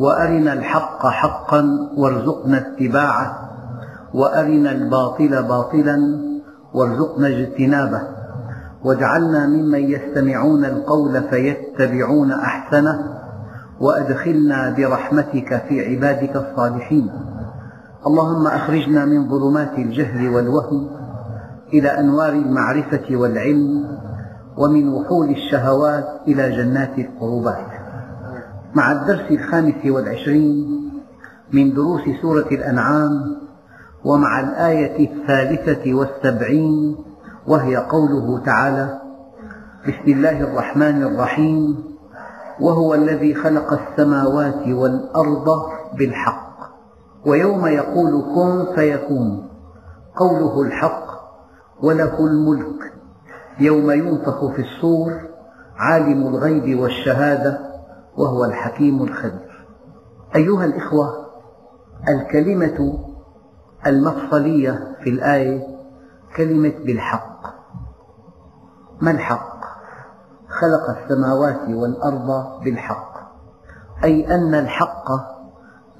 وأرنا الحق حقا وارزقنا اتباعه وأرنا الباطل باطلا وارزقنا اجتنابه واجعلنا ممن يستمعون القول فيتبعون أحسنه وأدخلنا برحمتك في عبادك الصالحين. اللهم أخرجنا من ظلمات الجهل والوهم إلى أنوار المعرفة والعلم ومن وحول الشهوات إلى جنات القربات. مع الدرس الخامس والعشرين من دروس سورة الأنعام ومع الآية الثالثة والسبعين وهي قوله تعالى بسم الله الرحمن الرحيم وهو الذي خلق السماوات والأرض بالحق ويوم يقول كن فيكون قوله الحق وله الملك يوم ينفخ في الصور عالم الغيب والشهادة وهو الحكيم الخبير. أيها الإخوة الكلمة المفصلية في الآية كلمة بالحق. ما الحق؟ خلق السماوات والأرض بالحق. أي أن الحق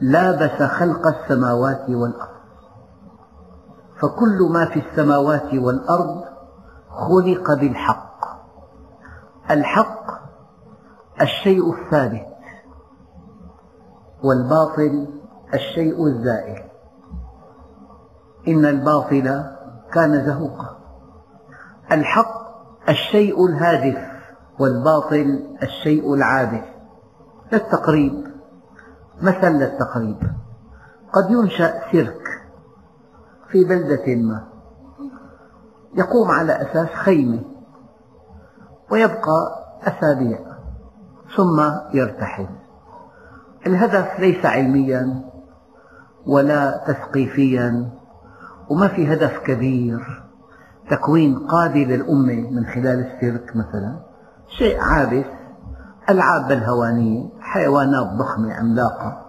لابس خلق السماوات والأرض. فكل ما في السماوات والأرض خلق بالحق. الحق الشيء الثابت والباطل الشيء الزائل. إن الباطل كان زهوقا. الحق الشيء الهادف والباطل الشيء العابث للتقريب مثل للتقريب. قد ينشأ سيرك في بلدة ما. يقوم على أساس خيمة. ويبقى أسابيع. ثم يرتحل. الهدف ليس علميا ولا تثقيفيا وما في هدف كبير. تكوين قادة للأمة من خلال السيرك مثلا. شيء عابث ألعاب بالهوانية حيوانات ضخمة عملاقة.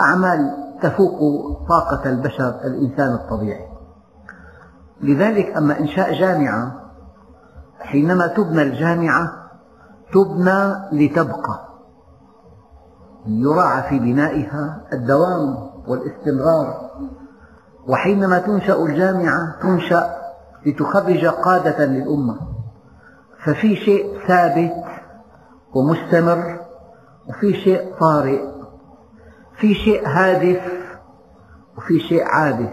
أعمال تفوق طاقة البشر الإنسان الطبيعي. لذلك أما إنشاء جامعة حينما تبنى الجامعة تبنى لتبقى. يراعى في بنائها الدوام والاستمرار. وحينما تنشأ الجامعة تنشأ لتخرج قادة للأمة. ففي شيء ثابت ومستمر وفي شيء طارئ في شيء هادف وفي شيء عابث.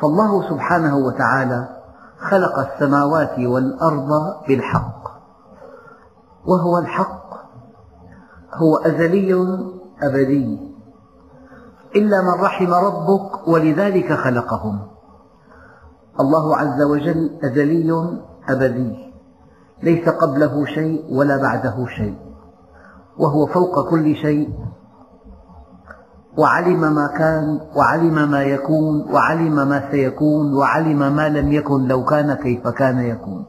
فالله سبحانه وتعالى خلق السماوات والأرض بالحق. وهو الحق هو أزلي أبدي. إلا من رحم ربك ولذلك خلقهم. الله عز وجل أزلي أبدي. ليس قبله شيء ولا بعده شيء. وهو فوق كل شيء. وعلم ما كان وعلم ما يكون وعلم ما سيكون وعلم ما لم يكن لو كان كيف كان يكون.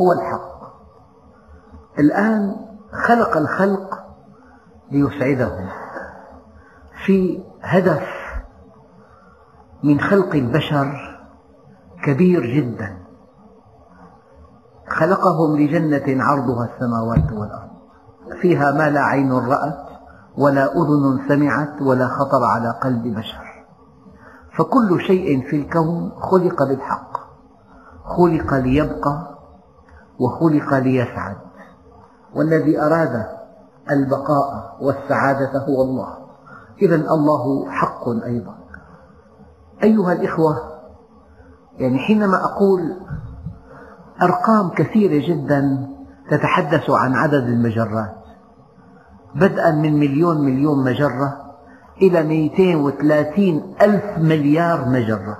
هو الحق. الآن خلق الخلق ليسعدهم في هدف من خلق البشر كبير جدا. خلقهم لجنة عرضها السماوات والأرض. فيها ما لا عين رأت ولا أذن سمعت ولا خطر على قلب بشر. فكل شيء في الكون خلق بالحق. خلق ليبقى وخلق ليسعد. والذي أراد البقاء والسعادة هو الله. إذا الله حق أيضا. أيها الإخوة يعني حينما أقول أرقام كثيرة جدا تتحدث عن عدد المجرات بدءا من مليون مليون مجرة إلى 230 ألف مليار مجرة.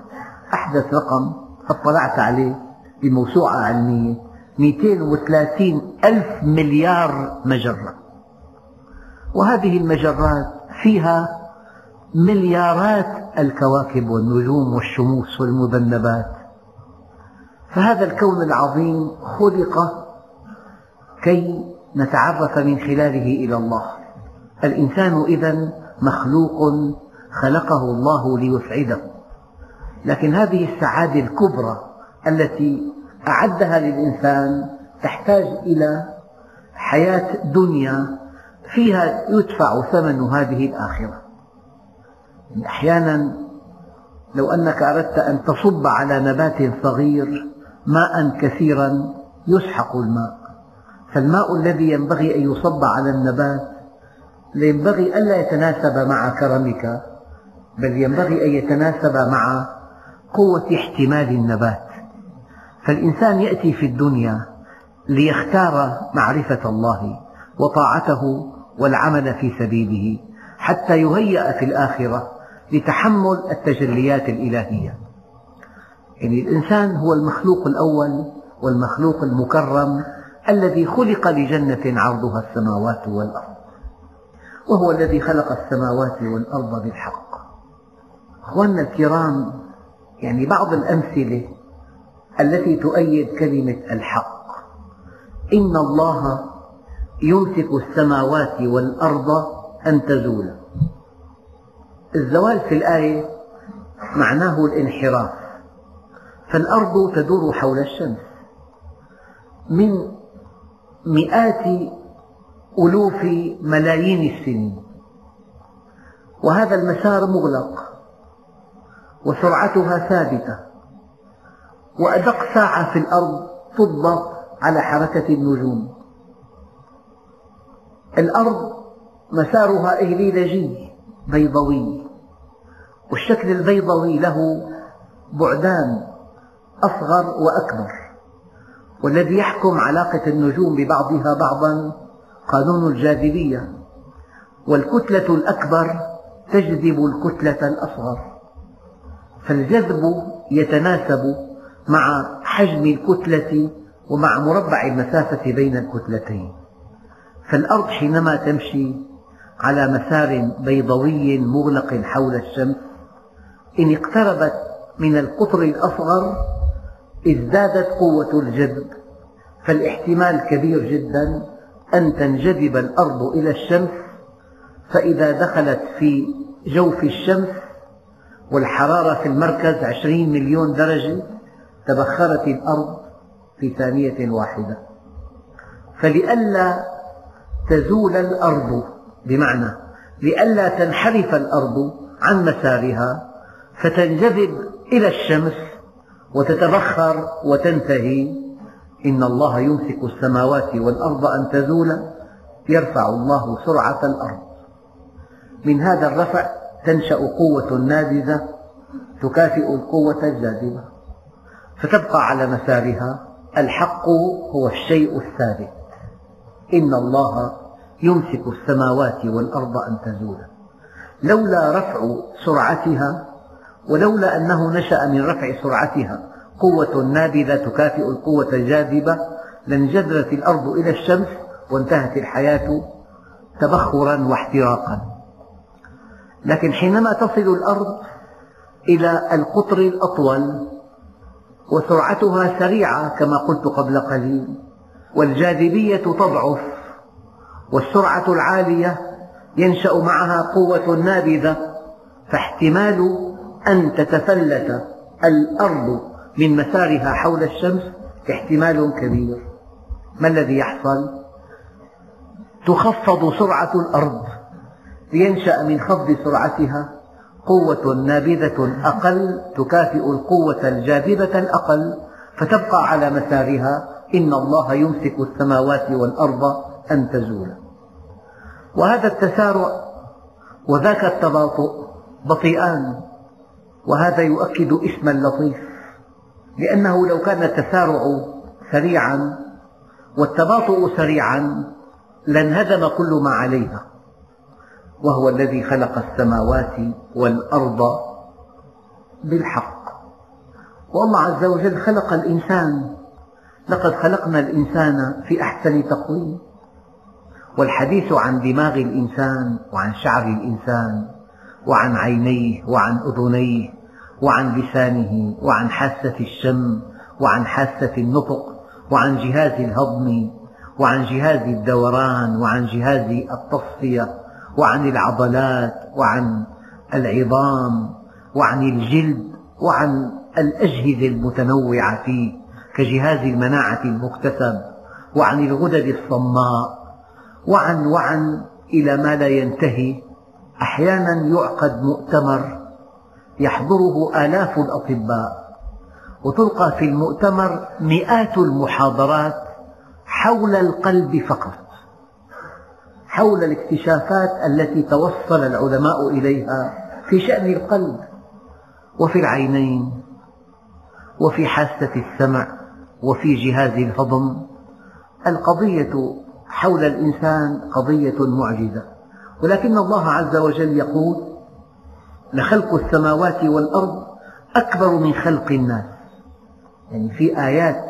أحدث رقم اطلعت عليه بموسوعة علمية. 230 ألف مليار مجرة. وهذه المجرات فيها مليارات الكواكب والنجوم والشموس والمذنبات. فهذا الكون العظيم خلق كي نتعرف من خلاله إلى الله. الإنسان إذا مخلوق خلقه الله ليسعده. لكن هذه السعادة الكبرى التي أعدها للإنسان تحتاج إلى حياة دنيا فيها يدفع ثمن هذه الآخرة. أحيانا لو أنك أردت أن تصب على نبات صغير ماء كثيرا يسحق الماء. فالماء الذي ينبغي أن يصب على النبات ينبغي ألا يتناسب مع كرمك بل ينبغي أن يتناسب مع قوة احتمال النبات. فالإنسان يأتي في الدنيا ليختار معرفة الله وطاعته والعمل في سبيله حتى يهيأ في الآخرة لتحمل التجليات الإلهية. يعني الإنسان هو المخلوق الأول والمخلوق المكرم الذي خلق لجنة عرضها السماوات والأرض وهو الذي خلق السماوات والأرض بالحق. أخواننا الكرام يعني بعض الأمثلة التي تؤيد كلمة الحق. إن الله يمسك السماوات والأرض أن تزولا الزوال في الآية معناه الانحراف. فالأرض تدور حول الشمس. من مئات ألوف ملايين السنين. وهذا المسار مغلق. وسرعتها ثابتة. وأدق ساعة في الأرض تضبط على حركة النجوم. الأرض مسارها إهليلجي بيضوي والشكل البيضوي له بعدان أصغر وأكبر والذي يحكم علاقة النجوم ببعضها بعضا قانون الجاذبية والكتلة الأكبر تجذب الكتلة الأصغر فالجذب يتناسب مع حجم الكتلة ومع مربع المسافة بين الكتلتين. فالأرض حينما تمشي على مسار بيضوي مغلق حول الشمس إن اقتربت من القطر الأصغر ازدادت قوة الجذب. فالاحتمال كبير جدا أن تنجذب الأرض إلى الشمس فإذا دخلت في جوف الشمس والحرارة في المركز عشرين مليون درجة تبخرت الأرض في ثانية واحدة. فلئلا تزول الأرض بمعنى لئلا تنحرف الأرض عن مسارها فتنجذب إلى الشمس وتتبخر وتنتهي. إن الله يمسك السماوات والأرض أن تزولا يرفع الله سرعة الأرض. من هذا الرفع تنشأ قوة نابذة تكافئ القوة الجاذبة فتبقى على مسارها. الحق هو الشيء الثابت. إن الله يمسك السماوات والأرض أن تزولا. لولا رفع سرعتها ولولا أنه نشأ من رفع سرعتها قوة نابذة تكافئ القوة الجاذبة. لانجذبت الأرض إلى الشمس وانتهت الحياة تبخرا واحتراقا. لكن حينما تصل الأرض إلى القطر الأطول وسرعتها سريعة كما قلت قبل قليل والجاذبية تضعف والسرعة العالية ينشأ معها قوة نابذة فاحتمال أن تتفلت الأرض من مسارها حول الشمس احتمال كبير ما الذي يحصل؟ تخفض سرعة الأرض لينشأ من خفض سرعتها قوة نابذة أقل تكافئ القوة الجاذبة الأقل فتبقى على مسارها إن الله يمسك السماوات والأرض أن تزولا وهذا التسارع وذاك التباطؤ بطيئان وهذا يؤكد اسما لطيف لأنه لو كان التسارع سريعا والتباطؤ سريعا لانهدم كل ما عليها. وهو الذي خلق السماوات والأرض بالحق. والله عز وجل خلق الإنسان. لقد خلقنا الإنسان في أحسن تقويم. والحديث عن دماغ الإنسان وعن شعر الإنسان وعن عينيه وعن أذنيه وعن لسانه وعن حاسة الشم وعن حاسة النطق وعن جهاز الهضم وعن جهاز الدوران وعن جهاز التصفية وعن العضلات وعن العظام وعن الجلد وعن الأجهزة المتنوعة فيه كجهاز المناعة المكتسب وعن الغدد الصماء وعن وعن إلى ما لا ينتهي. أحيانا يعقد مؤتمر يحضره آلاف الأطباء وتلقى في المؤتمر مئات المحاضرات حول القلب فقط. حول الاكتشافات التي توصل العلماء إليها في شأن القلب وفي العينين وفي حاسة السمع وفي جهاز الهضم. القضية حول الإنسان قضية معجزة. ولكن الله عز وجل يقول لخلق السماوات والأرض أكبر من خلق الناس. يعني في آيات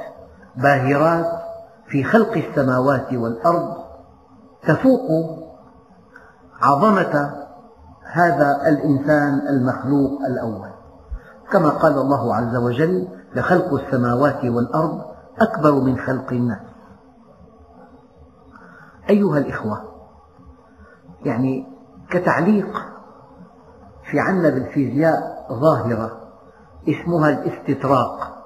باهرات في خلق السماوات والأرض تفوق عظمة هذا الإنسان المخلوق الأول. كما قال الله عز وجل لخلق السماوات والأرض أكبر من خلق الناس. أيها الإخوة يعني كتعليق في عنا بالفيزياء ظاهرة اسمها الاستطراق.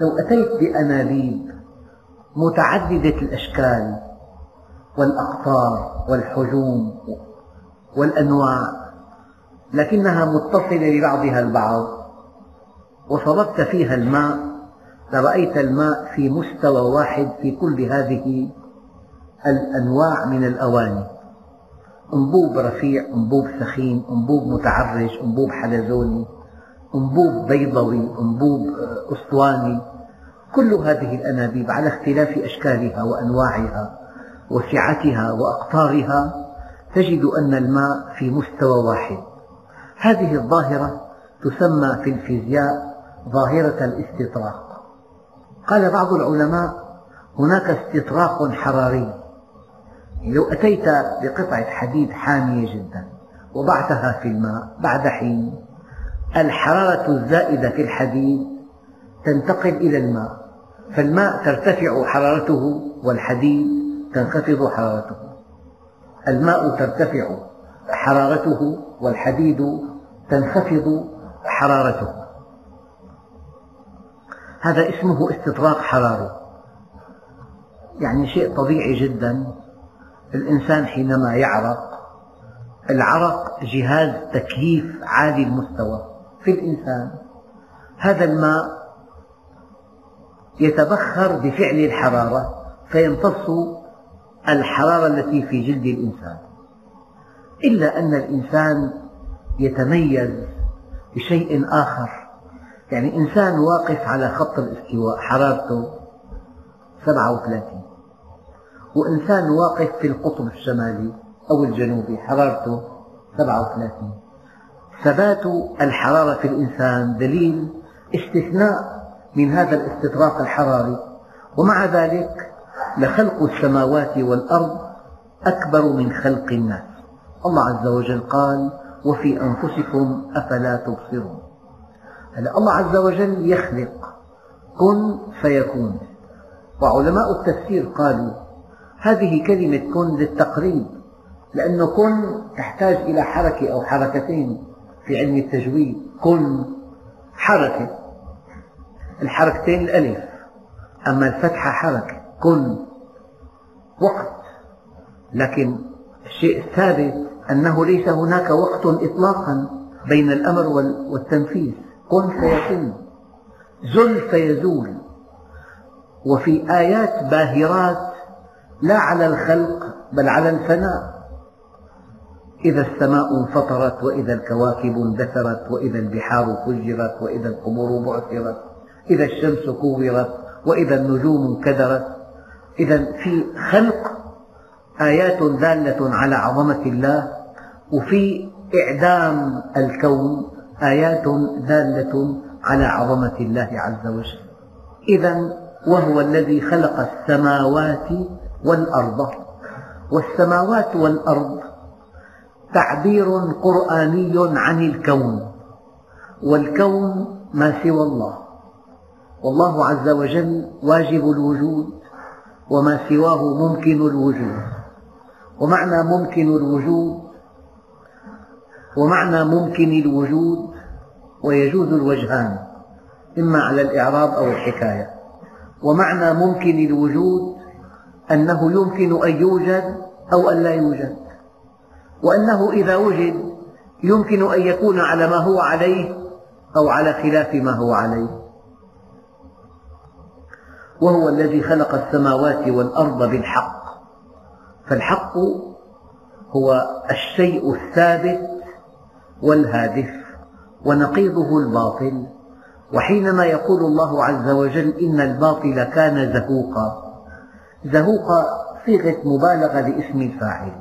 لو أتيت بأنابيب متعددة الأشكال والأقطار والحجوم والأنواع لكنها متصلة ببعضها البعض. وصببت فيها الماء لرأيت الماء في مستوى واحد في كل هذه الأنواع من الأواني. أنبوب رفيع أنبوب سخين أنبوب متعرج أنبوب حلزوني أنبوب بيضوي أنبوب أسطواني. كل هذه الأنابيب على اختلاف أشكالها وأنواعها. وسعتها وأقطارها تجد أن الماء في مستوى واحد. هذه الظاهرة تسمى في الفيزياء ظاهرة الاستطراق. قال بعض العلماء هناك استطراق حراري. لو أتيت بقطعة حديد حامية جدا وضعتها في الماء بعد حين الحرارة الزائدة في الحديد تنتقل إلى الماء فالماء ترتفع حرارته والحديد تنخفض حرارته. الماء ترتفع حرارته والحديد تنخفض حرارته. هذا اسمه استطراق حراري. يعني شيء طبيعي جدا. الإنسان حينما يعرق العرق جهاز تكييف عالي المستوى في الإنسان. هذا الماء يتبخر بفعل الحرارة فيمتص الحرارة التي في جلد الإنسان. إلا أن الإنسان يتميز بشيء آخر. يعني إنسان واقف على خط الاستواء حرارته 37 وإنسان واقف في القطب الشمالي أو الجنوبي حرارته 37 ثبات الحرارة في الإنسان دليل استثناء من هذا الاستطراق الحراري. ومع ذلك لخلق السماوات والأرض أكبر من خلق الناس. الله عز وجل قال وفي أنفسكم أفلا تبصرون هلا الله عز وجل يخلق. كن فيكون. وعلماء التفسير قالوا هذه كلمة كن للتقريب لأنه كن تحتاج إلى حركة أو حركتين في علم التجويد. كن حركة. الحركتين الألف أما الفتحة حركة. كن وقت. لكن الشيء الثابت أنه ليس هناك وقت إطلاقا بين الأمر والتنفيذ. كن فيكون زل فيزول. وفي آيات باهرات لا على الخلق بل على الفناء. إذا السماء انفطرت وإذا الكواكب اندثرت وإذا البحار فجرت وإذا القبور بعثرت. إذا الشمس كورت وإذا النجوم انكدرت. إذا في خلق آيات دالة على عظمة الله وفي إعدام الكون آيات دالة على عظمة الله عز وجل. إذا وهو الذي خلق السماوات والأرض. والسماوات والأرض تعبير قرآني عن الكون. والكون ما سوى الله. والله عز وجل واجب الوجود. وما سواه ممكن الوجود. ومعنى ممكن الوجود ومعنى ممكن الوجود ويجوز الوجهان إما على الإعراب أو الحكاية. ومعنى ممكن الوجود أنه يمكن أن يوجد أو أن لا يوجد. وأنه إذا وجد يمكن أن يكون على ما هو عليه أو على خلاف ما هو عليه. وهو الذي خلق السماوات والأرض بالحق. فالحق هو الشيء الثابت والهادف ونقيضه الباطل. وحينما يقول الله عز وجل إن الباطل كان زهوقا زهوقا صيغة مبالغة لاسم الفاعل.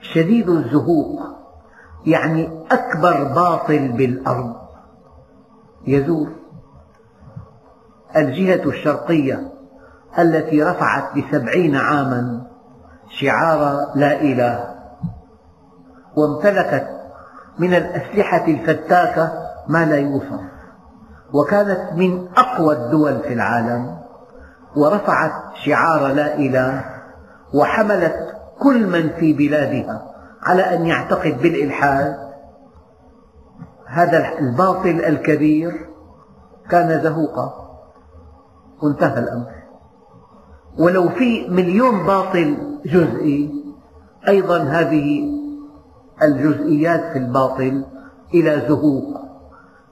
شديد الزهوق يعني أكبر باطل بالأرض. يزول الجهة الشرقية التي رفعت بسبعين عاما شعار لا إله وامتلكت من الأسلحة الفتاكة ما لا يوصف وكانت من أقوى الدول في العالم ورفعت شعار لا إله وحملت كل من في بلادها على أن يعتقد بالإلحاد. هذا الباطل الكبير كان زهوقا. وانتهى الأمر. ولو في مليون باطل جزئي أيضا هذه الجزئيات في الباطل إلى زهوق.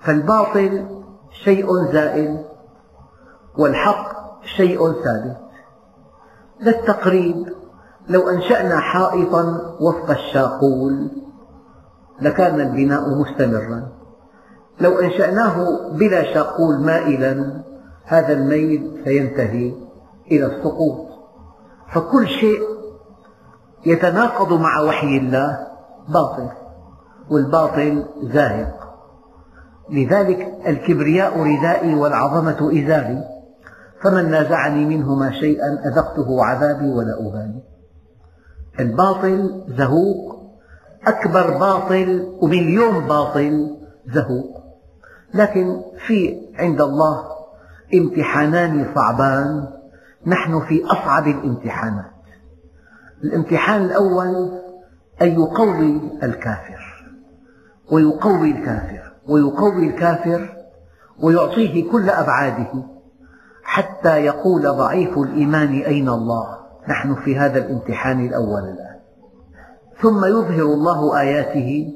فالباطل شيء زائل والحق شيء ثابت. للتقريب لو أنشأنا حائطا وفق الشاقول لكان البناء مستمرا. لو أنشأناه بلا شاقول مائلا هذا الميل سينتهي إلى السقوط. فكل شيء يتناقض مع وحي الله باطل والباطل زاهق. لذلك الكبرياء ردائي والعظمة إزاري فمن نازعني منهما شيئا أذقته عذابي ولا أبالي. الباطل زهوق أكبر باطل ومليون باطل زهوق. لكن في عند الله امتحانان صعبان. نحن في أصعب الامتحانات. الامتحان الأول أن يقوي الكافر ويقوي الكافر ويقوي الكافر ويعطيه كل أبعاده حتى يقول ضعيف الإيمان أين الله. نحن في هذا الامتحان الأول الآن. ثم يظهر الله آياته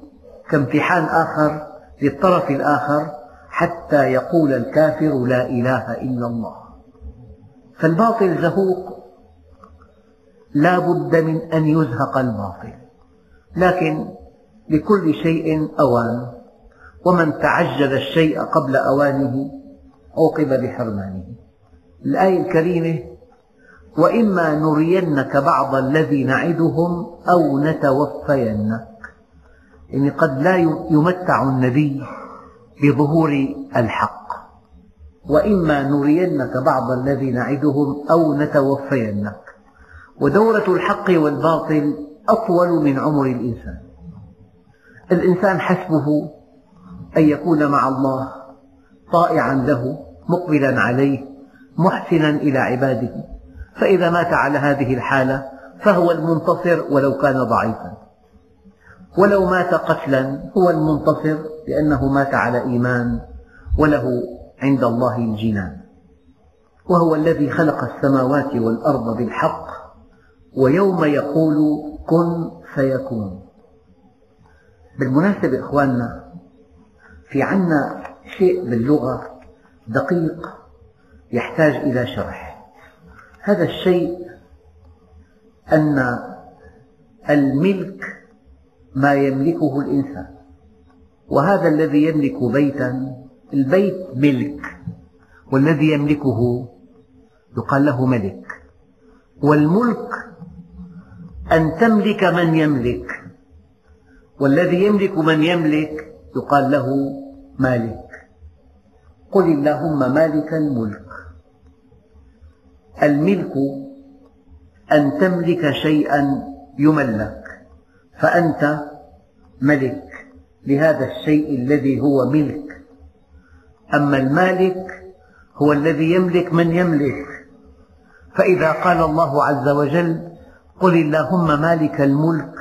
كامتحان آخر للطرف الآخر حتى يقول الكافر لا إله إلا الله. فالباطل زهوق. لا بد من أن يزهق الباطل. لكن لكل شيء أوان. ومن تعجل الشيء قبل أوانه عوقب بحرمانه. الآية الكريمة وإما نرينك بعض الذي نعدهم أو نتوفينك. يعني قد لا يمتع النبي بظهور الحق. وإما نرينك بعض الذي نعدهم أو نتوفينك. ودورة الحق والباطل أطول من عمر الإنسان. الإنسان حسبه أن يكون مع الله طائعا له مقبلا عليه محسنا إلى عباده. فإذا مات على هذه الحالة فهو المنتصر ولو كان ضعيفا. ولو مات قتلا هو المنتصر لأنه مات على إيمان وله عند الله الجنان. وهو الذي خلق السماوات والأرض بالحق ويوم يقول كن فيكون. بالمناسبة إخواننا في عنا شيء باللغة دقيق يحتاج إلى شرح. هذا الشيء أن الملك ما يملكه الإنسان. وهذا الذي يملك بيتا البيت ملك والذي يملكه يقال له ملك. والملك أن تملك من يملك والذي يملك من يملك يقال له مالك. قل اللهم مالك الملك. الملك أن تملك شيئا يملك فأنت ملك. لهذا الشيء الذي هو ملك أما المالك هو الذي يملك من يملك. فإذا قال الله عز وجل قل اللهم مالك الملك.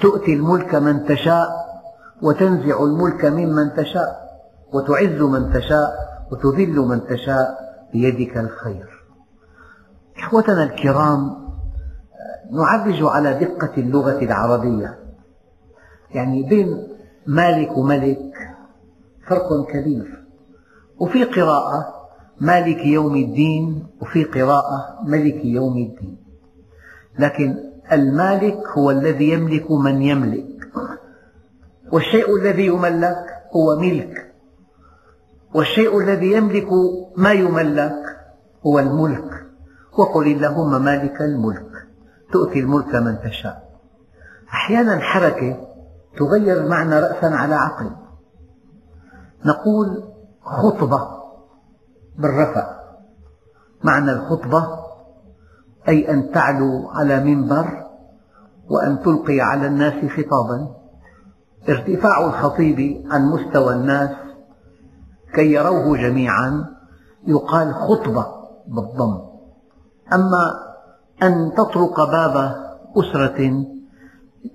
تؤتي الملك من تشاء وتنزع الملك ممن تشاء وتعز من تشاء وتذل من تشاء بيدك الخير. إخوتنا الكرام نعرج على دقة اللغة العربية. يعني بين مالك وملك فرق كبير. وفي قراءة مالك يوم الدين وفي قراءة ملك يوم الدين. لكن المالك هو الذي يملك من يملك. والشيء الذي يملك هو ملك. والشيء الذي يملك ما يملك هو الملك. وقل اللهم مالك الملك. تؤتي الملك من تشاء. أحيانا حركة تغير المعنى رأسا على عقل. نقول خطبة بالرفع. معنى الخطبة أي أن تعلو على منبر وأن تلقي على الناس خطابا. ارتفاع الخطيب عن مستوى الناس كي يروه جميعا يقال خطبة بالضم. أما أن تطرق باب أسرة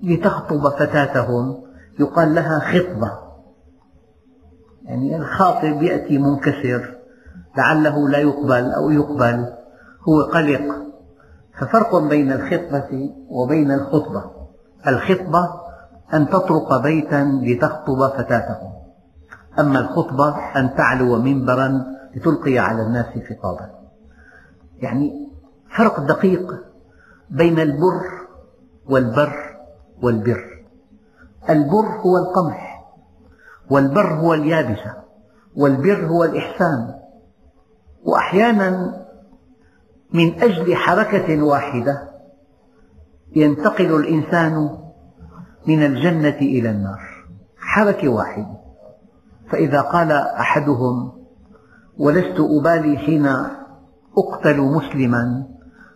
لتخطب فتاتهم يقال لها خطبة. يعني الخاطب يأتي منكسر لعله لا يقبل أو يقبل هو قلق. ففرق بين الخطبة وبين الخطبة. الخطبة أن تطرق بيتا لتخطب فتاتهم. أما الخطبة أن تعلو منبرا لتلقي على الناس خطابا. يعني فرق دقيق بين البر والبر. والبر. البر هو القمح والبر هو اليابسة والبر هو الإحسان. وأحيانا من أجل حركة واحدة ينتقل الإنسان من الجنة إلى النار. حركة واحدة. فإذا قال أحدهم ولست أبالي حين أقتل مسلما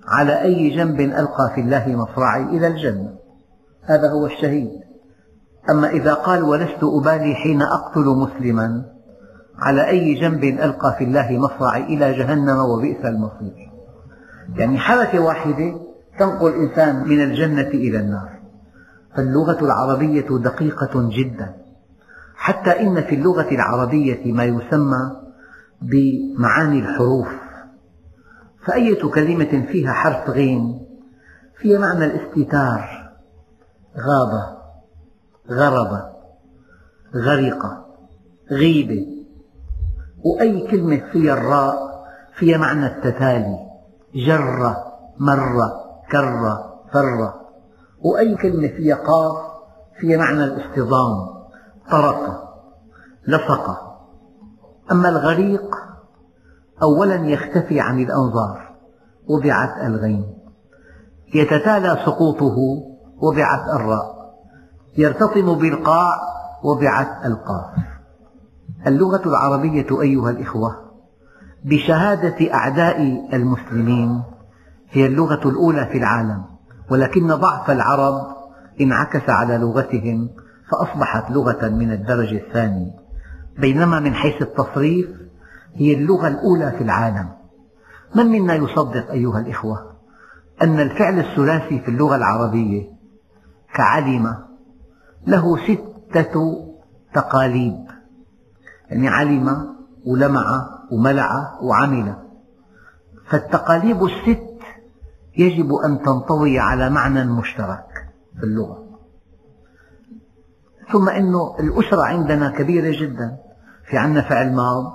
على أي جنب ألقى في الله مصرعي إلى الجنة؟ هذا هو الشهيد. أما إذا قال ولست أبالي حين أقتل مسلما على أي جنب ألقى في الله مصرعي إلى جهنم وبئس المصير. يعني حركة واحدة تنقل الإنسان من الجنة إلى النار. فاللغة العربية دقيقة جدا. حتى إن في اللغة العربية ما يسمى بمعاني الحروف. فأية كلمة فيها حرف غين؟ فيها معنى الاستتار. غاب غرب غرق غيبة. وأي كلمة فيها الراء فيها معنى التتالي. جر مر كر فر وأي كلمة فيها قاف فيها معنى الاصطدام طرق لصق أما الغريق أولا يختفي عن الأنظار وضعت الغين. يتتالى سقوطه وضعت الراء. يرتطم بالقاع وضعت القاف اللغة العربية أيها الإخوة بشهادة أعداء المسلمين هي اللغة الأولى في العالم ولكن ضعف العرب انعكس على لغتهم فأصبحت لغة من الدرجة الثانية. بينما من حيث التصريف هي اللغة الأولى في العالم. من منا يصدق أيها الإخوة أن الفعل الثلاثي في اللغة العربية كعلم له ستة تقاليد يعني علم ولمع وملع وعمل. فالتقاليب الست يجب أن تنطوي على معنى مشترك في اللغة. ثم أن الأسرة عندنا كبيرة جدا. في عندنا فعل ماض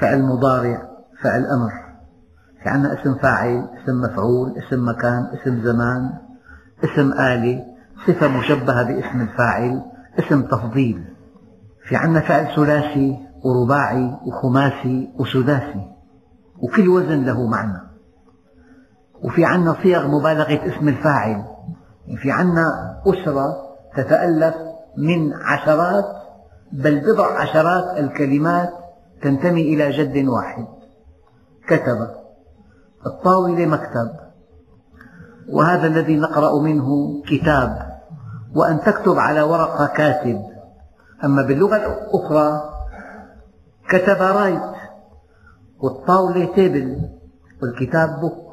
فعل مضارع فعل أمر. في عندنا اسم فاعل اسم مفعول اسم مكان اسم زمان. اسم آلة صفة مشبهة باسم الفاعل اسم تفضيل. في عندنا فعل ثلاثي ورباعي وخماسي وسداسي. وكل وزن له معنى. وفي عندنا صيغ مبالغة اسم الفاعل. في عندنا أسرة تتألف من عشرات بل بضع عشرات الكلمات تنتمي إلى جد واحد. كتب. الطاولة مكتب. وهذا الذي نقرأ منه كتاب وأن تكتب على ورقة كاتب. أما باللغة الأخرى كتب write والطاولة table والكتاب book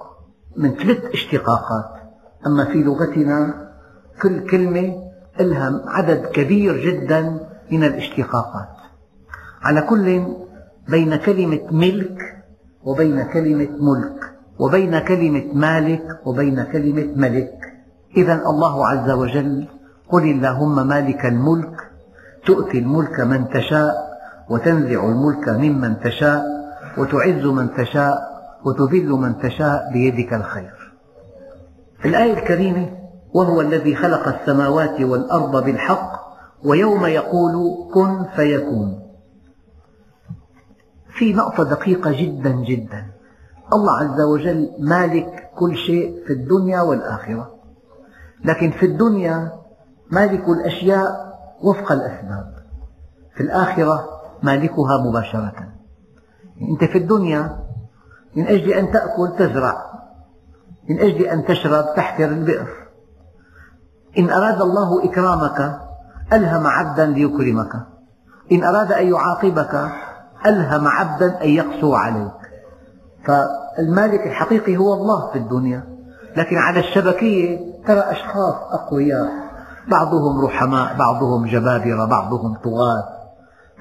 من ثلاث اشتقاقات. أما في لغتنا كل كلمة لها عدد كبير جدا من الاشتقاقات. على كل بين كلمة ملك وبين كلمة ملك. وبين كلمة مالك وبين كلمة ملك. إذا الله عز وجل قل اللهم مالك الملك تؤتي الملك من تشاء وتنزع الملك ممن تشاء وتعز من تشاء وتذل من تشاء بيدك الخير. الآية الكريمة وهو الذي خلق السماوات والأرض بالحق ويوم يقول كن فيكون. في نقطة دقيقة جدا جدا. الله عز وجل مالك كل شيء في الدنيا والآخرة. لكن في الدنيا مالك الأشياء وفق الأسباب. في الآخرة مالكها مباشرة. أنت في الدنيا من أجل أن تأكل تزرع. من أجل أن تشرب تحفر البئر. إن أراد الله إكرامك ألهم عبدا ليكرمك. إن أراد أن يعاقبك ألهم عبدا أن يقسو عليك. فالمالك الحقيقي هو الله في الدنيا. لكن على الشبكية ترى أشخاص أقوياء. بعضهم رحماء بعضهم جبابرة بعضهم طغاة.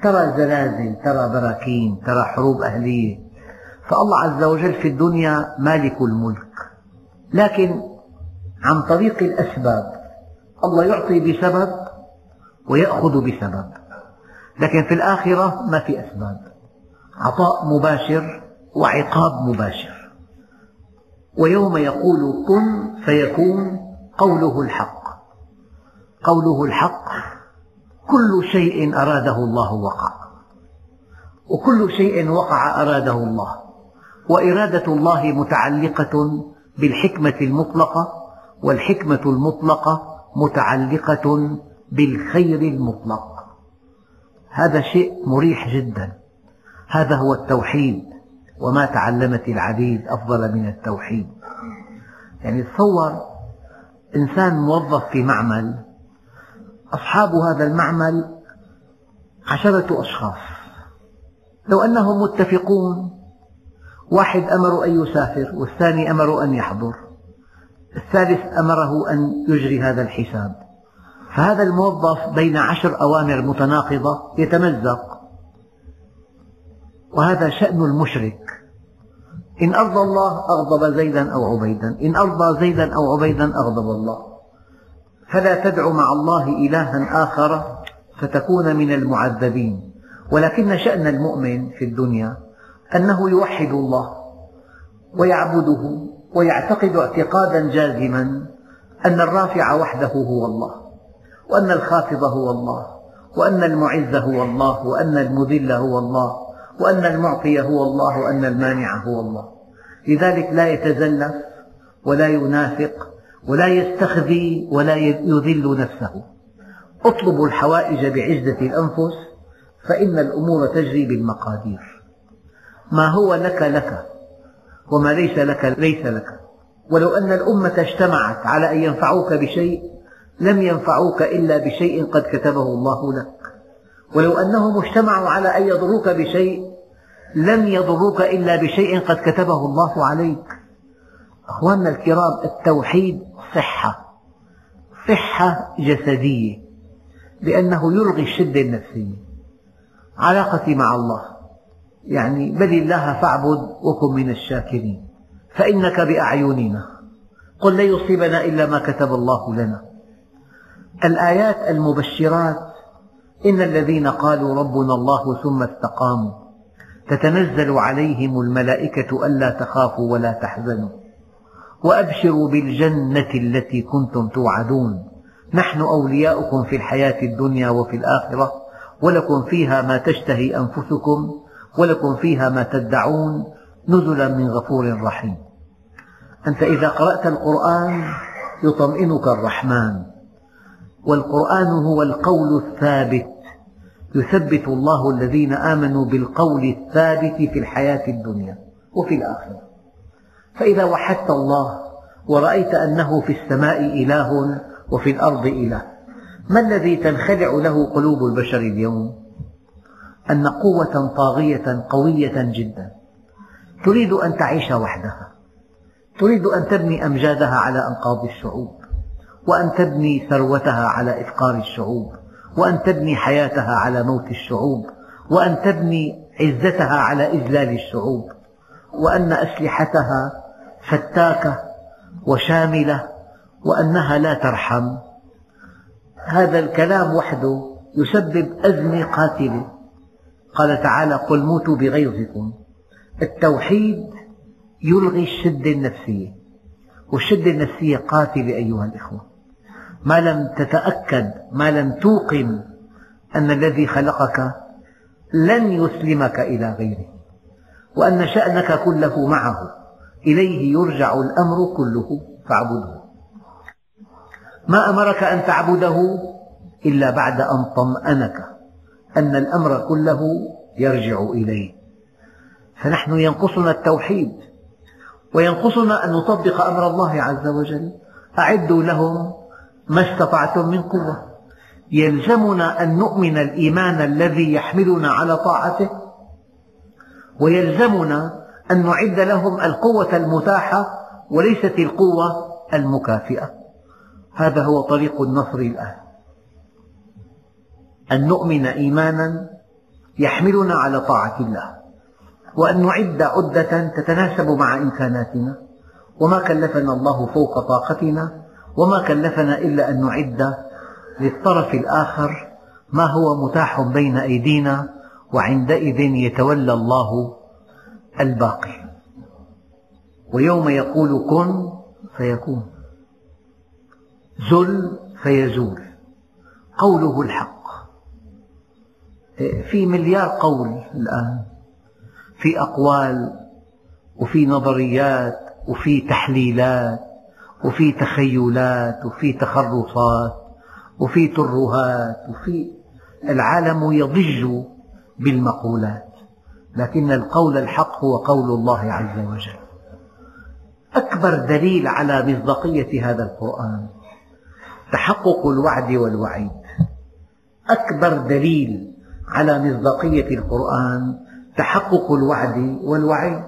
ترى زلازل ترى براكين ترى حروب أهلية. فالله عز وجل في الدنيا مالك الملك. لكن عن طريق الأسباب الله يعطي بسبب ويأخذ بسبب. لكن في الآخرة ما في أسباب. عطاء مباشر وعقاب مباشر. ويوم يقول كن فيكون قوله الحق. قوله الحق كل شيء أراده الله وقع. وكل شيء وقع أراده الله. وإرادة الله متعلقة بالحكمة المطلقة والحكمة المطلقة متعلقة بالخير المطلق. هذا شيء مريح جدا. هذا هو التوحيد. وما تعلمت العبيد أفضل من التوحيد. يعني تصور إنسان موظف في معمل أصحاب هذا المعمل عشرة أشخاص. لو أنهم متفقون واحد أمر أن يسافر والثاني أمر أن يحضر الثالث أمره أن يجري هذا الحساب. فهذا الموظف بين عشر أوامر متناقضة يتمزق. وهذا شأن المشرك. إن أرضى الله أغضب زيدا أو عبيدا. إن أرضى زيدا أو عبيدا أغضب الله. فلا تدع مع الله إلها آخر فتكون من المعذبين. ولكن شأن المؤمن في الدنيا أنه يوحد الله ويعبده ويعتقد اعتقادا جازما أن الرافع وحده هو الله وأن الخافض هو الله وأن المعز هو الله وأن المذل هو الله. وأن المعطي هو الله وأن المانع هو الله. لذلك لا يتزلف ولا ينافق ولا يستخذي ولا يذل نفسه. اطلبوا الحوائج بعزة الأنفس فإن الأمور تجري بالمقادير. ما هو لك لك وما ليس لك ليس لك. ولو أن الأمة اجتمعت على أن ينفعوك بشيء لم ينفعوك إلا بشيء قد كتبه الله لك. ولو أنهم اجتمعوا على أن يضروك بشيء لم يضروك إلا بشيء قد كتبه الله عليك. أخواننا الكرام التوحيد صحة صحة جسدية لأنه يلغي الشدة النفسية. علاقتي مع الله يعني بل الله فاعبد وكن من الشاكرين فإنك بأعيننا. قل لن يصيبنا إلا ما كتب الله لنا. الآيات المبشرات إن الذين قالوا ربنا الله ثم استقاموا. تتنزل عليهم الملائكة ألا تخافوا ولا تحزنوا. وأبشروا بالجنة التي كنتم توعدون. نحن أولياؤكم في الحياة الدنيا وفي الآخرة ولكم فيها ما تشتهي أنفسكم ولكم فيها ما تدعون. نزلا من غفور رحيم. أنت إذا قرأت القرآن يطمئنك الرحمن. والقرآن هو القول الثابت يثبت الله الذين آمنوا بالقول الثابت في الحياة الدنيا وفي الآخرة. فإذا وحدت الله ورأيت أنه في السماء إله وفي الأرض إله ما الذي تنخلع له قلوب البشر اليوم؟ أن قوة طاغية قوية جدا. تريد أن تعيش وحدها. تريد أن تبني أمجادها على أنقاض الشعوب وأن تبني ثروتها على إفقار الشعوب. وأن تبني حياتها على موت الشعوب وأن تبني عزتها على إذلال الشعوب وأن أسلحتها فتاكة وشاملة وأنها لا ترحم. هذا الكلام وحده يسبب أزمة قاتلة قال تعالى قل موتوا بغيظكم. التوحيد يلغي الشدة النفسية والشدة النفسية قاتلة أيها الإخوة. ما لم تتأكد ما لم توقن أن الذي خلقك لن يسلمك إلى غيره وأن شأنك كله معه إليه يرجع الأمر كله فاعبده. ما أمرك أن تعبده إلا بعد أن طمأنك أن الأمر كله يرجع إليه فنحن ينقصنا التوحيد وينقصنا أن نطبق أمر الله عز وجل أعدوا لهم ما استطعتم من قوة. يلزمنا أن نؤمن الإيمان الذي يحملنا على طاعته ويلزمنا أن نعد لهم القوة المتاحة وليست القوة المكافئة. هذا هو طريق النصر الآن. أن نؤمن إيمانا يحملنا على طاعة الله وأن نعد عدة تتناسب مع إمكاناتنا. وما كلفنا الله فوق طاقتنا وما كلفنا إلا أن نعد للطرف الآخر ما هو متاح بين أيدينا وعندئذ يتولى الله الباقي. ويوم يقول كن فيكون زل فيزول قوله الحق. في مليار قول الآن في أقوال وفي نظريات وفي تحليلات. وفي تخيلات وفي تخرصات وفي ترهات وفي العالم يضج بالمقولات. لكن القول الحق هو قول الله عز وجل. أكبر دليل على مصداقية هذا القرآن تحقق الوعد والوعيد. أكبر دليل على مصداقية القرآن تحقق الوعد والوعيد.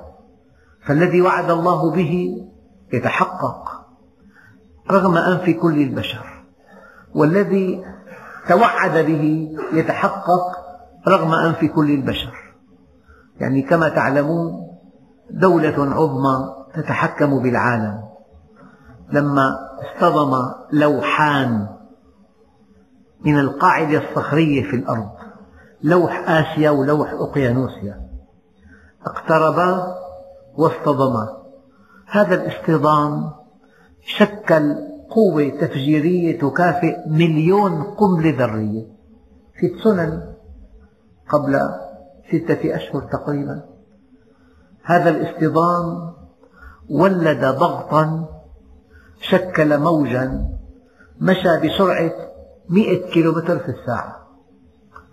فالذي وعد الله به يتحقق. رغم أنف كل البشر. والذي توعد به يتحقق رغم أنف كل البشر. يعني كما تعلمون دولة عظمى تتحكم بالعالم. لما اصطدم لوحان من القاعدة الصخرية في الأرض لوح آسيا ولوح أقيانوسيا اقتربا واصطدما. هذا الاصطدام شكل قوة تفجيرية تكافئ مليون قنبلة ذرية. في تسونامي قبل ستة أشهر تقريبا هذا الاصطدام ولد ضغطا شكل موجا مشى بسرعة مئة كيلومتر في الساعة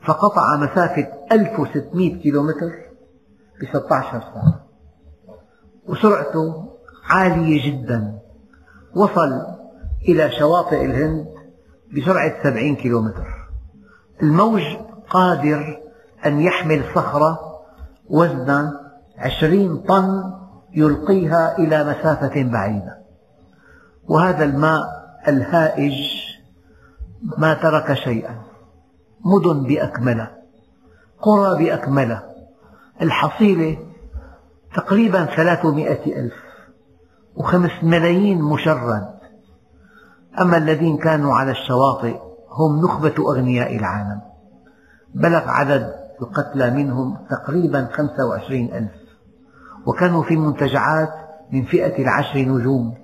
فقطع مسافة 1600 كيلومتر ب 16 ساعة وسرعته عالية جدا. وصل إلى شواطئ الهند بسرعة 70 كيلومتر. الموج قادر أن يحمل صخرة وزنها 20 طن يلقيها إلى مسافة بعيدة. وهذا الماء الهائج ما ترك شيئا. مدن بأكملة قرى بأكملة. الحصيلة تقريبا ثلاثمائة ألف. وخمس ملايين مشرد. أما الذين كانوا على الشواطئ هم نخبة أغنياء العالم. بلغ عدد القتلى منهم تقريبا خمسة وعشرين ألف. وكانوا في منتجعات من فئة العشر نجوم.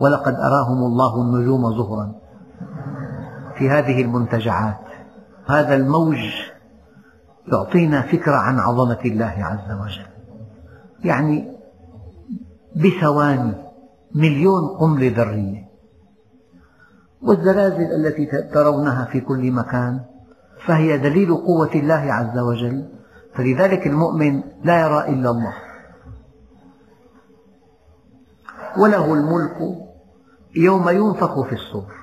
ولقد أراهم الله النجوم ظهرا في هذه المنتجعات. هذا الموج يعطينا فكرة عن عظمة الله عز وجل. يعني بثواني مليون قنبلة ذرية والزلازل التي ترونها في كل مكان فهي دليل قوة الله عز وجل فلذلك المؤمن لا يرى إلا الله. وله الملك يوم ينفخ في الصور.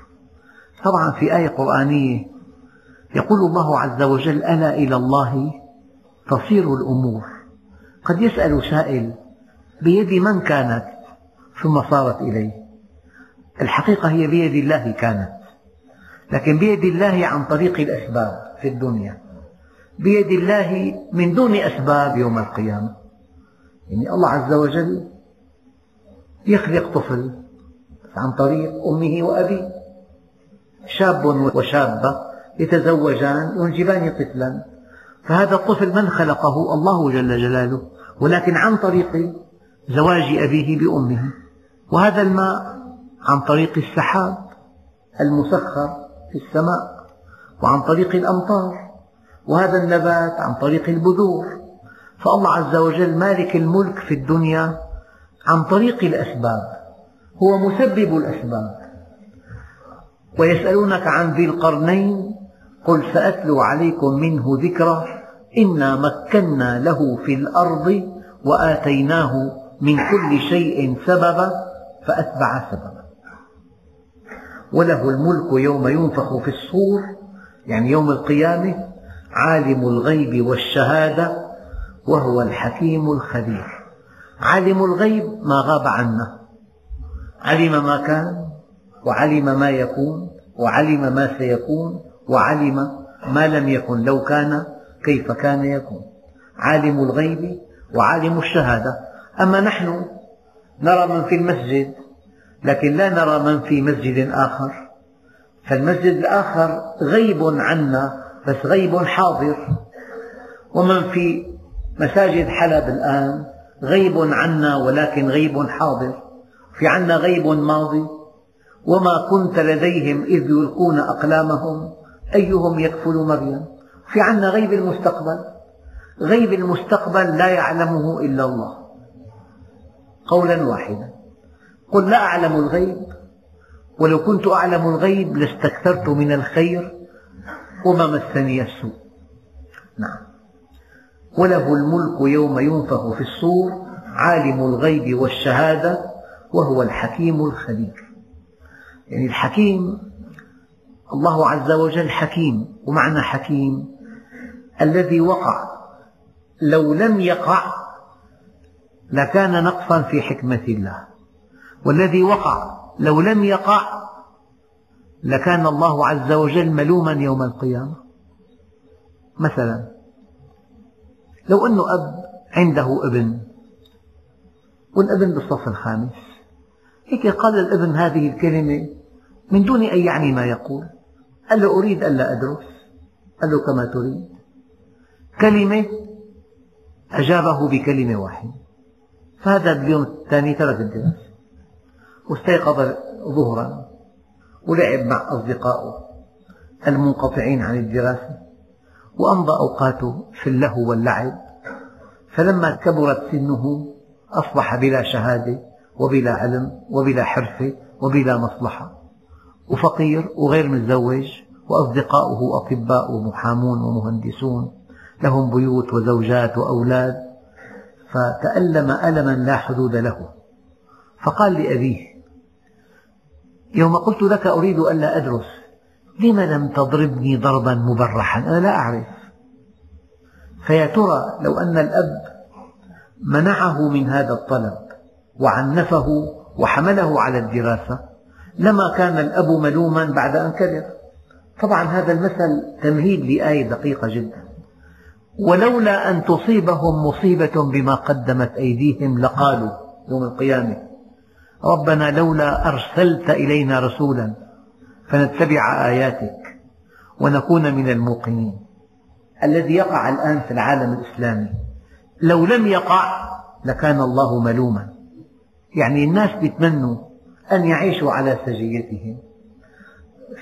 طبعا في آية قرآنية يقول الله عز وجل ألا إلى الله تصير الأمور. قد يسأل سائل بيد من كانت؟ ثم صارت إليه. الحقيقة هي بيد الله كانت. لكن بيد الله عن طريق الأسباب في الدنيا. بيد الله من دون أسباب يوم القيامة. يعني الله عز وجل يخلق طفل عن طريق أمه وأبيه. شاب وشابة يتزوجان ينجبان طفلا. فهذا الطفل من خلقه؟ الله جل جلاله. ولكن عن طريق زواج أبيه بأمه. وهذا الماء عن طريق السحاب المسخر في السماء وعن طريق الأمطار وهذا النبات عن طريق البذور. فالله عز وجل مالك الملك في الدنيا عن طريق الأسباب هو مسبب الأسباب. ويسألونك عن ذي القرنين قل سأتلو عليكم منه ذكرا إنا مكنا له في الأرض وآتيناه من كل شيء سببا فأتبع سببا. وله الملك يوم ينفخ في الصور يعني يوم القيامة عالم الغيب والشهادة وهو الحكيم الخبير. عالم الغيب ما غاب عنا علم ما كان وعلم ما يكون وعلم ما سيكون وعلم ما لم يكن. لو كان كيف كان يكون؟ عالم الغيب وعالم الشهادة. أما نحن نرى من في المسجد لكن لا نرى من في مسجد آخر. فالمسجد الآخر غيب عنا بس غيب حاضر. ومن في مساجد حلب الآن غيب عنا ولكن غيب حاضر. في عنا غيب ماضي. وما كنت لديهم إذ يلقون أقلامهم أيهم يكفل مريم؟ في عنا غيب المستقبل. غيب المستقبل لا يعلمه إلا الله. قولا واحدا. قل لا أعلم الغيب ولو كنت أعلم الغيب لاستكثرت من الخير وما مسني السوء. نعم. وله الملك يوم ينفخ في الصور عالم الغيب والشهادة وهو الحكيم الخبير. يعني الحكيم الله عز وجل حكيم. ومعنى حكيم الذي وقع لو لم يقع لكان نقصا في حكمة الله. والذي وقع لو لم يقع لكان الله عز وجل ملوما يوم القيامة. مثلا لو أن أب عنده ابن والابن بالصف الخامس. هيك قال الابن هذه الكلمة من دون أن يعني ما يقول. قال له أريد ألا أدرس. قال له كما تريد. كلمة أجابه بكلمة واحدة. فهذا اليوم الثاني ترك الدراسة واستيقظ ظهرا ولعب مع أصدقائه المنقطعين عن الدراسة. وأمضى أوقاته في اللهو واللعب. فلما كبرت سنه أصبح بلا شهادة وبلا علم وبلا حرفة وبلا مصلحة. وفقير وغير متزوج وأصدقاؤه أطباء ومحامون ومهندسون. لهم بيوت وزوجات وأولاد. فتألم ألما لا حدود له. فقال لأبيه يوم قلت لك أريد ألا أدرس لم لم تضربني ضربا مبرحا؟ أنا لا أعرف. فيا ترى لو أن الأب منعه من هذا الطلب وعنفه وحمله على الدراسة لما كان الأب ملوما بعد أن كبر. طبعا هذا المثل تمهيد لآية دقيقة جدا. ولولا أن تصيبهم مصيبة بما قدمت أيديهم لقالوا يوم القيامة. ربنا لولا أرسلت إلينا رسولا فنتبع آياتك ونكون من الموقنين. الذي يقع الآن في العالم الإسلامي لو لم يقع لكان الله ملوما. يعني الناس يتمنوا أن يعيشوا على سجيتهم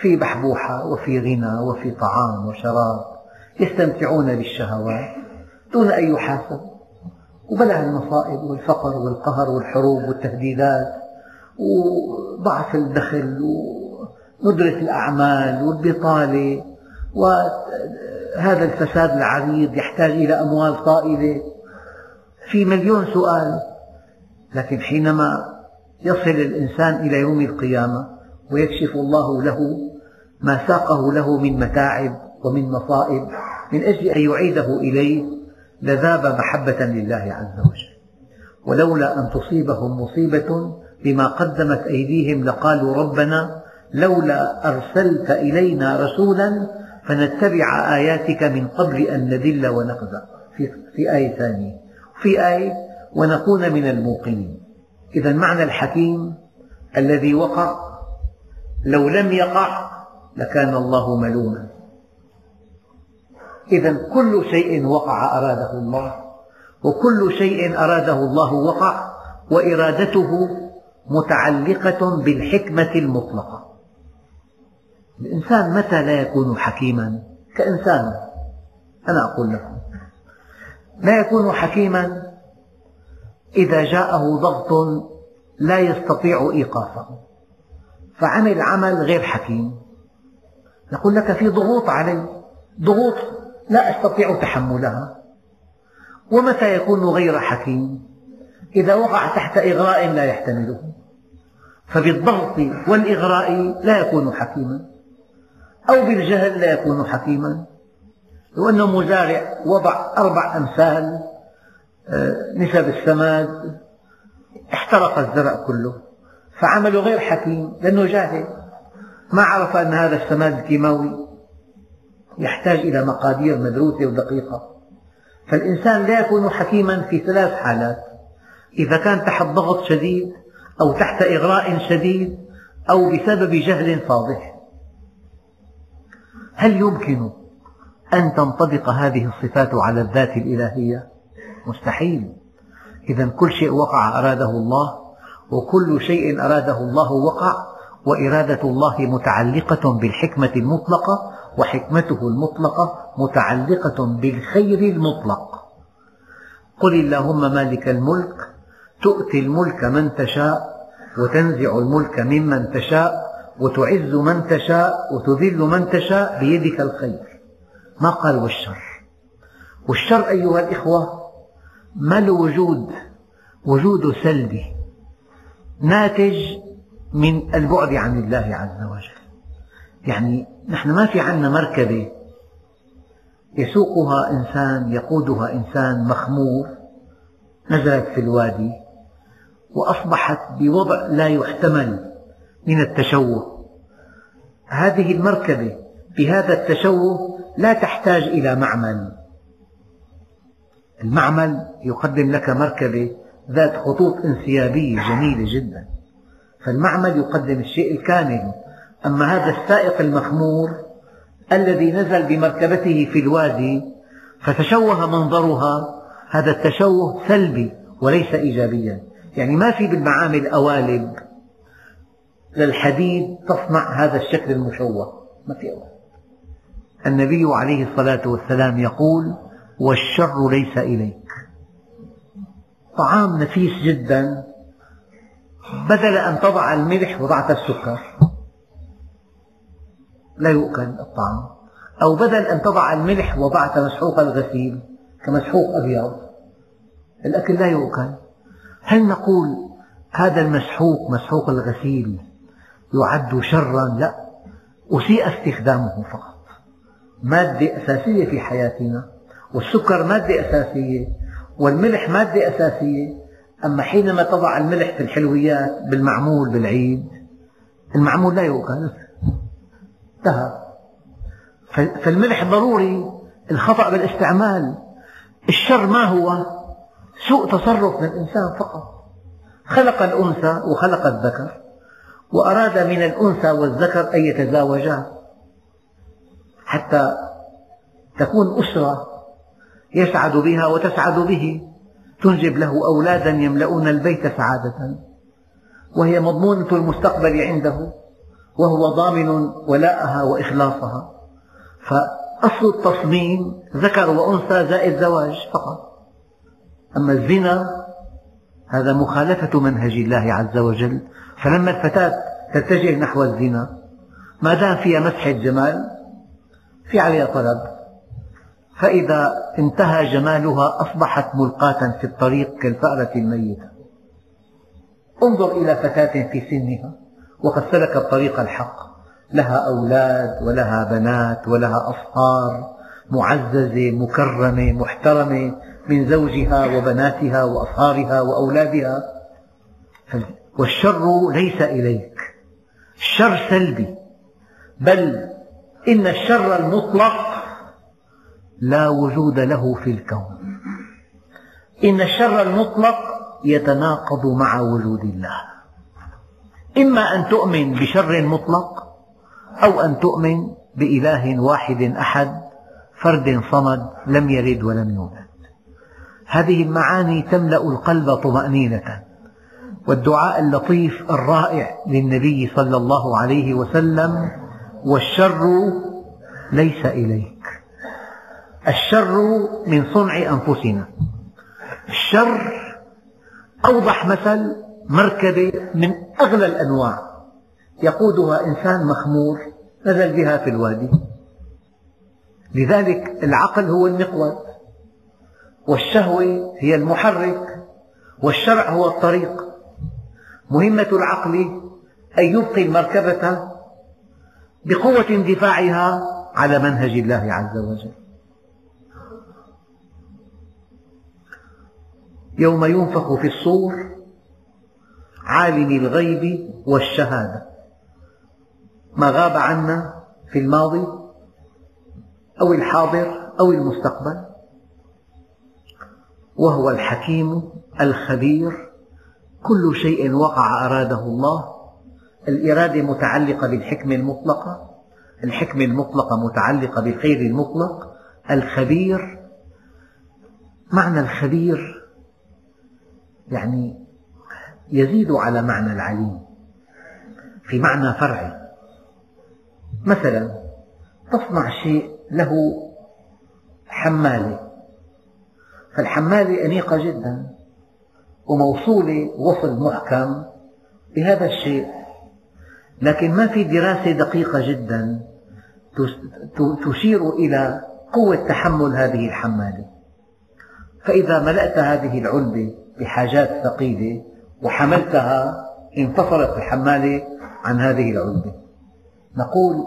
في بحبوحة وفي غنى وفي طعام وشراب. يستمتعون بالشهوات دون أن يحاسبوا. وبلع المصائب والفقر والقهر والحروب والتهديدات وضعف الدخل وندرة الأعمال والبطالة. وهذا الفساد العريض يحتاج إلى أموال طائلة. في مليون سؤال لكن حينما يصل الإنسان إلى يوم القيامة ويكشف الله له ما ساقه له من متاعب ومن مصائب من أجل أن يعيده إليه لذاب محبة لله عز وجل. ولولا أن تصيبهم مصيبة بما قدمت أيديهم لقالوا ربنا لولا أرسلت إلينا رسولا فنتبع آياتك من قبل أن نذل ونخزى في آية ثانية. في آية ونكون من الموقنين. إذا معنى الحكيم الذي وقع لو لم يقع لكان الله ملوما. إذا كل شيء وقع أراده الله وكل شيء أراده الله وقع وإرادته متعلقة بالحكمة المطلقة. الإنسان متى لا يكون حكيما؟ كإنسان أنا أقول لكم. لا يكون حكيما إذا جاءه ضغط لا يستطيع إيقافه فعمل عمل غير حكيم. نقول لك في ضغوط علي ضغوط لا أستطيع تحملها. ومتى يكون غير حكيم؟ إذا وقع تحت إغراء لا يحتمله. فبالضغط والإغراء لا يكون حكيما. أو بالجهل لا يكون حكيما. لو أنه مزارع وضع أربع أمثال آه، نسب السماد احترق الزرع كله. فعمله غير حكيم لأنه جاهل. ما عرف أن هذا السماد الكيماوي يحتاج إلى مقادير مدروسة ودقيقة. فالإنسان لا يكون حكيما في ثلاث حالات. إذا كان تحت ضغط شديد أو تحت إغراء شديد أو بسبب جهل فاضح. هل يمكن أن تنطبق هذه الصفات على الذات الإلهية؟ مستحيل. إذا كل شيء وقع أراده الله وكل شيء أراده الله وقع وإرادة الله متعلقة بالحكمة المطلقة وحكمته المطلقة متعلقة بالخير المطلق. قل اللهم مالك الملك تؤتي الملك من تشاء وتنزع الملك ممن تشاء وتعز من تشاء وتذل من تشاء بيدك الخير. ما قال والشر؟ والشر أيها الإخوة ما الوجود؟ وجود سلبي ناتج من البعد عن الله عز وجل. يعني نحن ما في عندنا مركبة يسوقها إنسان يقودها إنسان مخمور نزلت في الوادي وأصبحت بوضع لا يحتمل من التشوه. هذه المركبة بهذا التشوه لا تحتاج إلى معمل. المعمل يقدم لك مركبة ذات خطوط انسيابية جميلة جدا. فالمعمل يقدم الشيء الكامل أما هذا السائق المخمور الذي نزل بمركبته في الوادي فتشوه منظرها هذا التشوه سلبي وليس إيجابيا. يعني ما في بالمعامل أوالب للحديد تصنع هذا الشكل المشوه. ما في أوالب النبي عليه الصلاة والسلام يقول والشر ليس إليك. طعام نفيس جدا. بدل أن تضع الملح وضعت السكر. لا يؤكل الطعام. أو بدل أن تضع الملح وضعت مسحوق الغسيل كمسحوق أبيض الأكل لا يؤكل. هل نقول هذا المسحوق مسحوق الغسيل يعد شرا؟ لا أسيء استخدامه فقط. مادة أساسية في حياتنا والسكر مادة أساسية والملح مادة أساسية. أما حينما تضع الملح في الحلويات بالمعمول بالعيد المعمول لا يؤكل. انتهى. فالملح ضروري الخطأ بالاستعمال. الشر ما هو؟ سوء تصرف من الإنسان فقط. خلق الأنثى وخلق الذكر وأراد من الأنثى والذكر أن يتزاوجا. حتى تكون أسرة يسعد بها وتسعد به. تنجب له أولادا يملؤون البيت سعادة وهي مضمونة المستقبل عنده. وهو ضامن ولاءها وإخلاصها. فأصل التصميم ذكر وأنثى زائد زواج فقط. أما الزنا هذا مخالفة منهج الله عز وجل. فلما الفتاة تتجه نحو الزنا ما دام فيها مسحة جمال في عليها طلب. فإذا انتهى جمالها أصبحت ملقاة في الطريق كالفأرة الميتة. انظر إلى فتاة في سنها. وقد سلكت طريق الحق. لها أولاد ولها بنات ولها أصهار معززة مكرمة محترمة من زوجها وبناتها وأصهارها وأولادها. والشر ليس إليك. الشر سلبي. بل إن الشر المطلق لا وجود له في الكون. إن الشر المطلق يتناقض مع وجود الله. إما أن تؤمن بشر مطلق أو أن تؤمن بإله واحد أحد فرد صمد لم يلد ولم يولد. هذه المعاني تملأ القلب طمأنينة والدعاء اللطيف الرائع للنبي صلى الله عليه وسلم والشر ليس إليك. الشر من صنع أنفسنا. الشر أوضح مثل مركبة من أغلى الأنواع. يقودها إنسان مخمور نزل بها في الوادي. لذلك العقل هو المقود والشهوة هي المحرك والشرع هو الطريق. مهمة العقل أن يبقي المركبة بقوة اندفاعها على منهج الله عز وجل. يوم ينفخ في الصور عالم الغيب والشهادة. ما غاب عنا في الماضي أو الحاضر أو المستقبل وهو الحكيم الخبير. كل شيء وقع أراده الله. الإرادة متعلقة بالحكمة المطلقة الحكمة المطلقة متعلقة بالخير المطلق. الخبير معنى الخبير يعني يزيد على معنى العليم في معنى فرعي. مثلا تصنع شيء له حمالة. فالحمالة أنيقة جدا وموصولة وصل محكم بهذا الشيء. لكن ما في دراسة دقيقة جدا تشير إلى قوة تحمل هذه الحمالة. فإذا ملأت هذه العلبة بحاجات ثقيلة وحملتها انفصلت الحمالة عن هذه العلبة نقول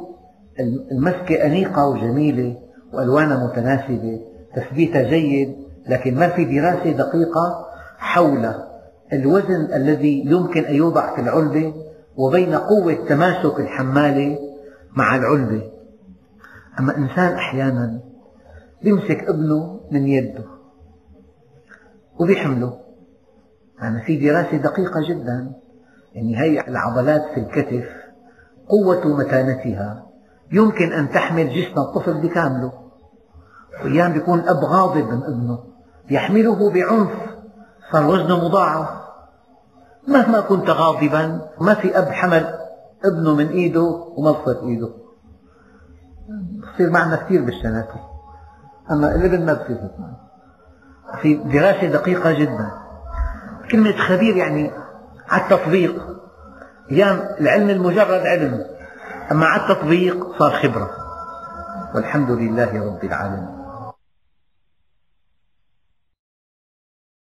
المسكة أنيقة وجميلة وألوانها متناسبة تثبيتها جيد لكن ما في دراسة دقيقة حول الوزن الذي يمكن أن يوضع في العلبة وبين قوة تماسك الحمالة مع العلبة. أما إنسان أحيانا يمسك ابنه من يده وبيحمله. يعني في دراسة دقيقة جدا يعني هي العضلات في الكتف قوة متانتها يمكن أن تحمل جسم الطفل بكامله. وأيام يكون أب غاضب من ابنه يحمله بعنف صار وزنه مضاعف. مهما كنت غاضبا ما في أب حمل ابنه من إيده وملصق إيده. بصير معنا كثير بالشناتي. أما الابن ما بصير في دراسة دقيقة جدا كلمة خبير يعني على التطبيق. أيام العلم المجرد علم أما على التطبيق صار خبرة والحمد لله رب العالمين.